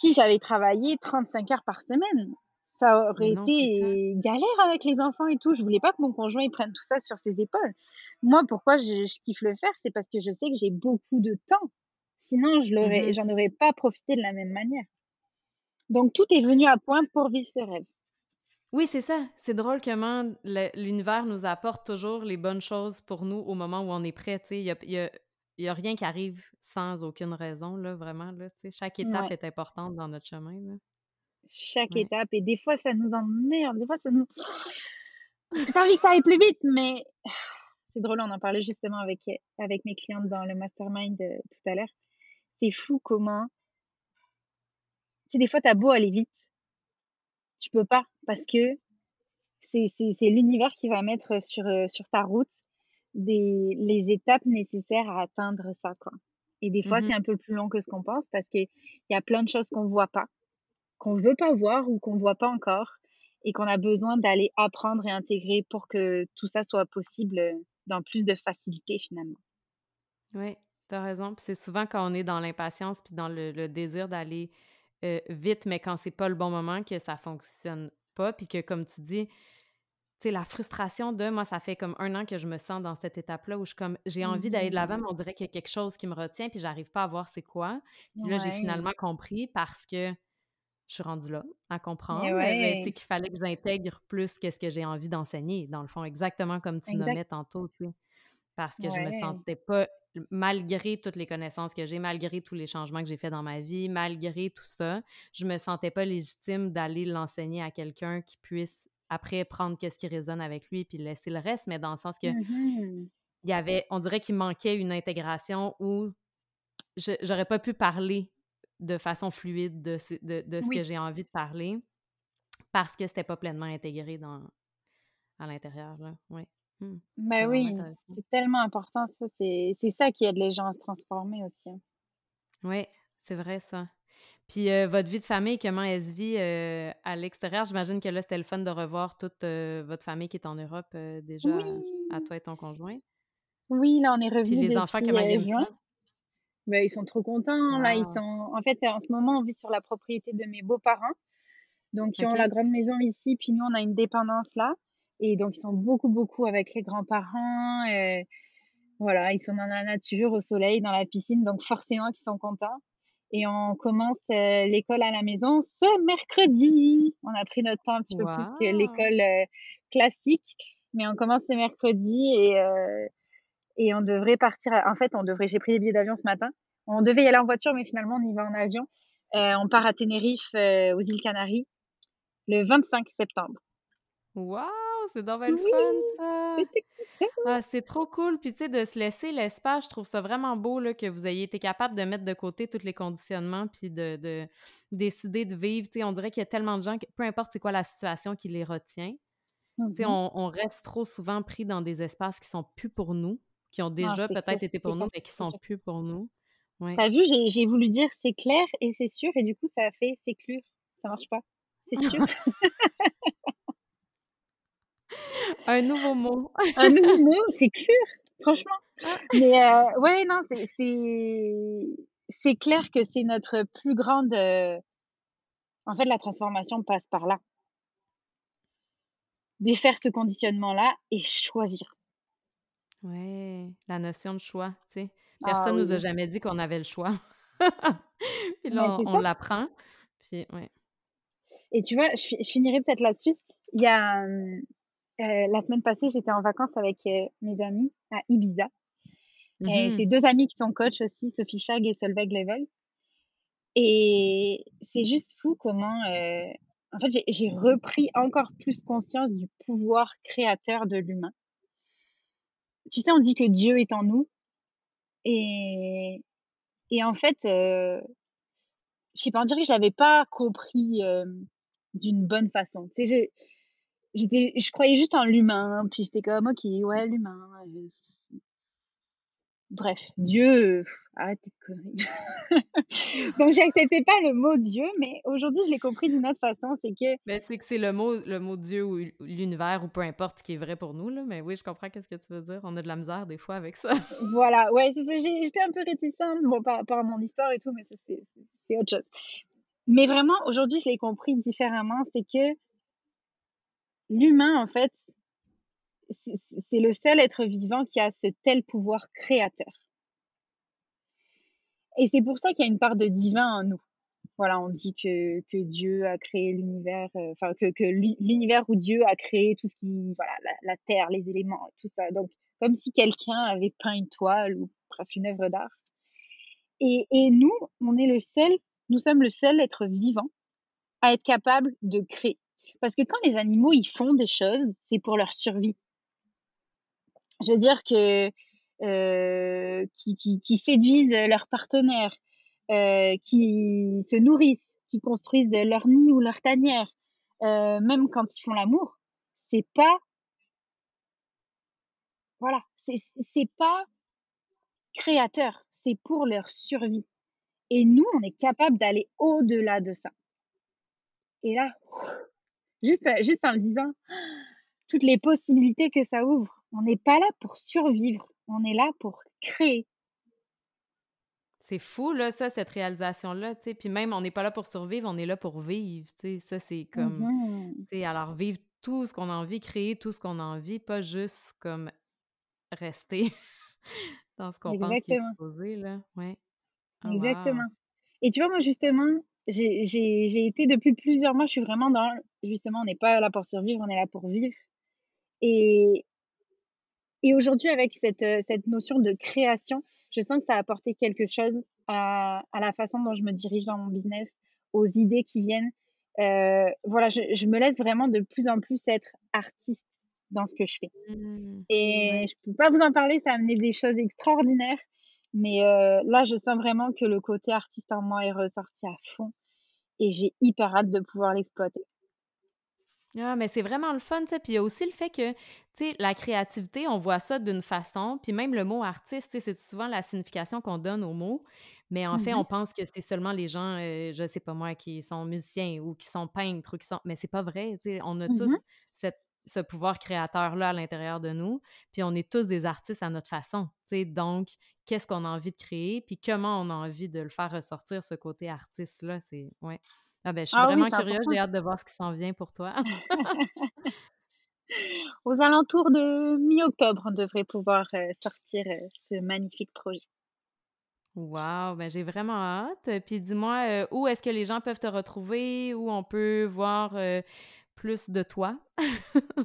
si j'avais travaillé 35 heures par semaine, ça aurait été galère avec les enfants et tout. Je voulais pas que mon conjoint il prenne tout ça sur ses épaules. Moi, pourquoi je, kiffe le faire, c'est parce que je sais que j'ai beaucoup de temps. Sinon, je l'aurais, mmh j'en aurais pas profité de la même manière. Donc, tout est venu à point pour vivre ce rêve. Oui, c'est ça. C'est drôle comment l'univers nous apporte toujours les bonnes choses pour nous au moment où on est prêt. Il y a, il n'y a rien qui arrive sans aucune raison, là, vraiment. Là, chaque étape est importante dans notre chemin. Chaque étape. Et des fois, ça nous emmerde. Des fois, ça nous. J'ai envie que ça aille plus vite, mais c'est drôle, on en parlait justement avec, avec mes clientes dans le mastermind euh, tout à l'heure. C'est fou comment. Tu des fois, t'as beau aller vite. Tu peux pas parce que c'est l'univers qui va mettre sur, euh, sur ta route des, les étapes nécessaires à atteindre ça, quoi. Et des fois, Mmh c'est un peu plus long que ce qu'on pense parce qu'il y a plein de choses qu'on voit pas, qu'on veut pas voir ou qu'on voit pas encore et qu'on a besoin d'aller apprendre et intégrer pour que tout ça soit possible dans plus de facilité finalement. Oui, tu as raison. Puis c'est souvent quand on est dans l'impatience puis dans le, le désir d'aller euh, vite, mais quand c'est pas le bon moment, que ça fonctionne pas. Puis que, comme tu dis, sais, la frustration de moi, ça fait comme un an que je me sens dans cette étape-là où je comme j'ai envie d'aller de l'avant, Mmh mais on dirait qu'il y a quelque chose qui me retient, puis j'arrive pas à voir c'est quoi. Puis là, j'ai Ouais. finalement compris parce que je suis rendue là à comprendre, mais c'est ouais, qu'il fallait que j'intègre plus qu'est-ce que j'ai envie d'enseigner, dans le fond, exactement comme tu exact. nommais tantôt, tu sais. Parce que je me Ouais. sentais pas malgré toutes les connaissances que j'ai, malgré tous les changements que j'ai faits dans ma vie, malgré tout ça, je me sentais pas légitime d'aller l'enseigner à quelqu'un qui puisse après prendre qu'est-ce qui résonne avec lui puis laisser le reste, mais dans le sens que Mmh il y avait on dirait qu'il manquait une intégration où je j'aurais pas pu parler de façon fluide de ce de de ce que Oui. j'ai envie de parler parce que c'était pas pleinement intégré dans à l'intérieur, là. Mmh. Vraiment oui, intéressant. c'est tellement important ça, c'est c'est ça qui aide les gens à se transformer aussi, hein. Oui, c'est vrai ça. Puis, heu, votre vie de famille, comment elle se vit, heu, à l'extérieur? J'imagine que là, c'était le fun de revoir toute, heu, votre famille qui est en Europe, déjà, Oui! à toi et ton conjoint. Oui, là, on est Puis revenu les enfants, comment ils juin. Bah, ils sont trop contents, là, ils sont en fait, en ce moment, on vit sur la propriété de mes beaux-parents, donc ils ont la grande maison ici, puis nous, on a une dépendance là et donc ils sont beaucoup, beaucoup avec les grands-parents, voilà, ils sont dans la nature, au soleil, dans la piscine, donc forcément qu'ils sont contents et on commence, heu, l'école à la maison ce mercredi. On a pris notre temps un petit peu plus que l'école, heu, classique, mais on commence ce mercredi et heu et on devrait partir en fait, on devrait j'ai pris les billets d'avion ce matin. On devait y aller en voiture, mais finalement, on y va en avion. On part à Tenerife, aux îles Canaries, le 25 septembre. Wow! C'est bien le fun Oui! ça! C'est excitant! Ah, c'est trop cool! Puis tu sais, de se laisser l'espace, je trouve ça vraiment beau, là, que vous ayez été capable de mettre de côté tous les conditionnements puis de de décider de vivre. Tu sais, on dirait qu'il y a tellement de gens que peu importe c'est quoi la situation qui les retient, Tu sais, mh. on on reste trop souvent pris dans des espaces qui sont plus pour nous, qui ont déjà c'est clair, peut-être été c'est pour clair, nous, mais qui c'est sont clair. plus pour nous. Tu Ouais. as vu, j'ai voulu dire: «C'est clair et c'est sûr» et du coup, ça a fait «s'éclure». Ça marche pas. C'est sûr. Un nouveau mot. Un nouveau mot, «s'éclure», franchement. Ah! Mais heu, ouais, non, c'est c'est c'est clair que c'est notre plus grande, heu en fait, la transformation passe par là. Défaire ce conditionnement-là et choisir. Ouais, la notion de choix, tu sais. Ah Personne nous a jamais dit qu'on avait le choix. Puis là, c'est on l'apprend, puis ouais. et tu vois, je je finirai peut-être là-dessus. Il y a, hem, heu, la semaine passée, j'étais en vacances avec, heu, mes amis à Ibiza et c'est Mmh 2 amis qui sont coachs aussi, Sophie Chag et Solveig Level et c'est juste fou comment, en fait, j'ai repris encore plus conscience du pouvoir créateur de l'humain. Tu sais, on dit que Dieu est en nous et et en fait, Je sais pas, on dirait que je l'avais pas compris, d'une bonne façon. Tu sais, j'étais je croyais juste en l'humain, puis j'étais comme: «OK, ouais, l'humain, heu, bref, Dieu, arrête tes conneries». Donc j'acceptais pas le mot Dieu, mais aujourd'hui, je l'ai compris d'une autre façon, c'est que Ben, c'est que c'est le mot le mot Dieu ou l'univers ou peu importe ce qui est vrai pour nous, là, mais oui, je comprends qu'est-ce que tu veux dire. On a de la misère des fois avec ça. voilà, ouais, c'est ça, j'ai j'étais un peu réticente, bon, par rapport à mon histoire et tout, mais c'est autre chose. Mais vraiment, aujourd'hui, je l'ai compris différemment, c'est que l'humain, en fait, c'est le seul être vivant qui a ce tel pouvoir créateur. Et c'est pour ça qu'il y a une part de divin en nous. Voilà, on dit que que Dieu a créé l'univers, heu, enfin que que l'u l'univers où Dieu a créé tout ce qui voilà, la la terre, les éléments, tout ça. Donc comme si quelqu'un avait peint une toile ou bref, une œuvre d'art. Et et nous, on est le seul nous sommes le seul être vivant à être capable de créer. Parce que quand les animaux, ils font des choses, c'est pour leur survie. Je veux dire que, heu, qui séduisent, leur partenaire, heu, qui se nourrissent, qui construisent, leur nid ou leur tanière, heu, même quand ils font l'amour, c'est pas voilà, c'est pas créateur, c'est pour leur survie. Et nous, on est capable d'aller au-delà de ça. Et là, juste, juste en le disant, toutes les possibilités que ça ouvre. On n'est pas là pour survivre, on est là pour créer. C'est fou, là, ça, cette réalisation-là, tu sais. Puis même, on n'est pas là pour survivre, on est là pour vivre, tu sais. Ça, c'est comme... Mm-hmm. Tu sais, alors vivre tout ce qu'on a envie, créer tout ce qu'on a envie, pas juste comme rester dans ce qu'on pense qu'il est supposé, là. Ouais. Oh, Exactement. Et tu vois, moi, justement, j'ai été depuis plusieurs mois, je suis vraiment dans, justement, on n'est pas là pour survivre, on est là pour vivre. Et, et aujourd'hui, avec cette, cette notion de création, je sens que ça a apporté quelque chose à, à la façon dont je me dirige dans mon business, aux idées qui viennent. Euh, voilà, je, je, me laisse vraiment de plus en plus être artiste dans ce que je fais. Mmh. Et je peux pas vous en parler, ça a amené des choses extraordinaires. Mais euh, là, je sens vraiment que le côté artiste en moi est ressorti à fond. Et j'ai hyper hâte de pouvoir l'exploiter. Ah, mais c'est vraiment le fun, ça. Puis il y a aussi le fait que, tu sais, la créativité, on voit ça d'une façon. Puis même le mot artiste, c'est souvent la signification qu'on donne au mot. Mais en fait, on mm-hmm. pense que c'est seulement les gens, euh, je sais pas moi, qui sont musiciens ou qui sont peintres ou qui sont. Mais c'est pas vrai. Tu sais, on a tous mm-hmm. cette ce pouvoir créateur-là à l'intérieur de nous. Puis on est tous des artistes à notre façon. sais. Donc, qu'est-ce qu'on a envie de créer, puis comment on a envie de le faire ressortir, ce côté artiste-là? C'est. Ouais. Ah ben, je suis ah vraiment curieuse, j'ai hâte de voir ce qui s'en vient pour toi. Aux alentours de mi-octobre, on devrait pouvoir euh, sortir euh, ce magnifique projet. Wow, ben j'ai vraiment hâte. Puis dis-moi, euh, où est-ce que les gens peuvent te retrouver, où on peut voir plus de toi?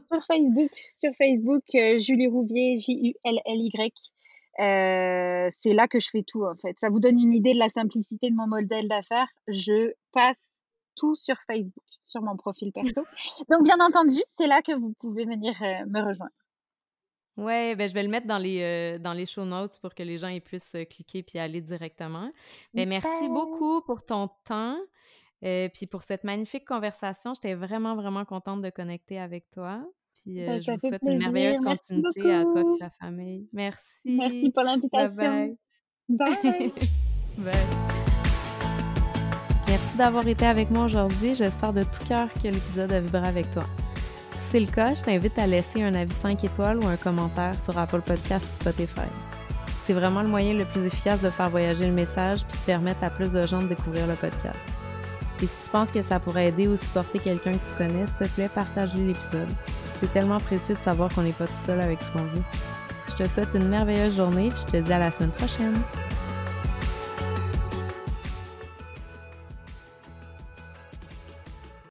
sur Facebook, sur Facebook, euh, Julie Rouvier, J-U-L-L-Y. C'est là que je fais tout en fait. Ça vous donne une idée de la simplicité de mon modèle d'affaires. Je passe tout sur Facebook, sur mon profil perso. Donc bien entendu, c'est là que vous pouvez venir euh, me rejoindre. Ouais, ben je vais le mettre dans les dans les show notes pour que les gens puissent cliquer puis aller directement. Ben, merci beaucoup pour ton temps. Euh, puis pour cette magnifique conversation, j'étais vraiment, vraiment contente de connecter avec toi. Puis euh, ben, je vous souhaite une merveilleuse continuité à toi et ta famille. Merci. Merci pour l'invitation. Bye bye. Bye. bye. Merci d'avoir été avec moi aujourd'hui. J'espère de tout cœur que l'épisode a vibré avec toi. Si c'est le cas, je t'invite à laisser un avis 5 étoiles ou un commentaire sur Apple Podcast ou Spotify. C'est vraiment le moyen le plus efficace de faire voyager le message puis de permettre à plus de gens de découvrir le podcast. Et si tu penses que ça pourrait aider ou supporter quelqu'un que tu connais, s'il te plaît, partage l'épisode. C'est tellement précieux de savoir qu'on n'est pas tout seul avec ce qu'on vit. Je te souhaite une merveilleuse journée, puis je te dis à la semaine prochaine.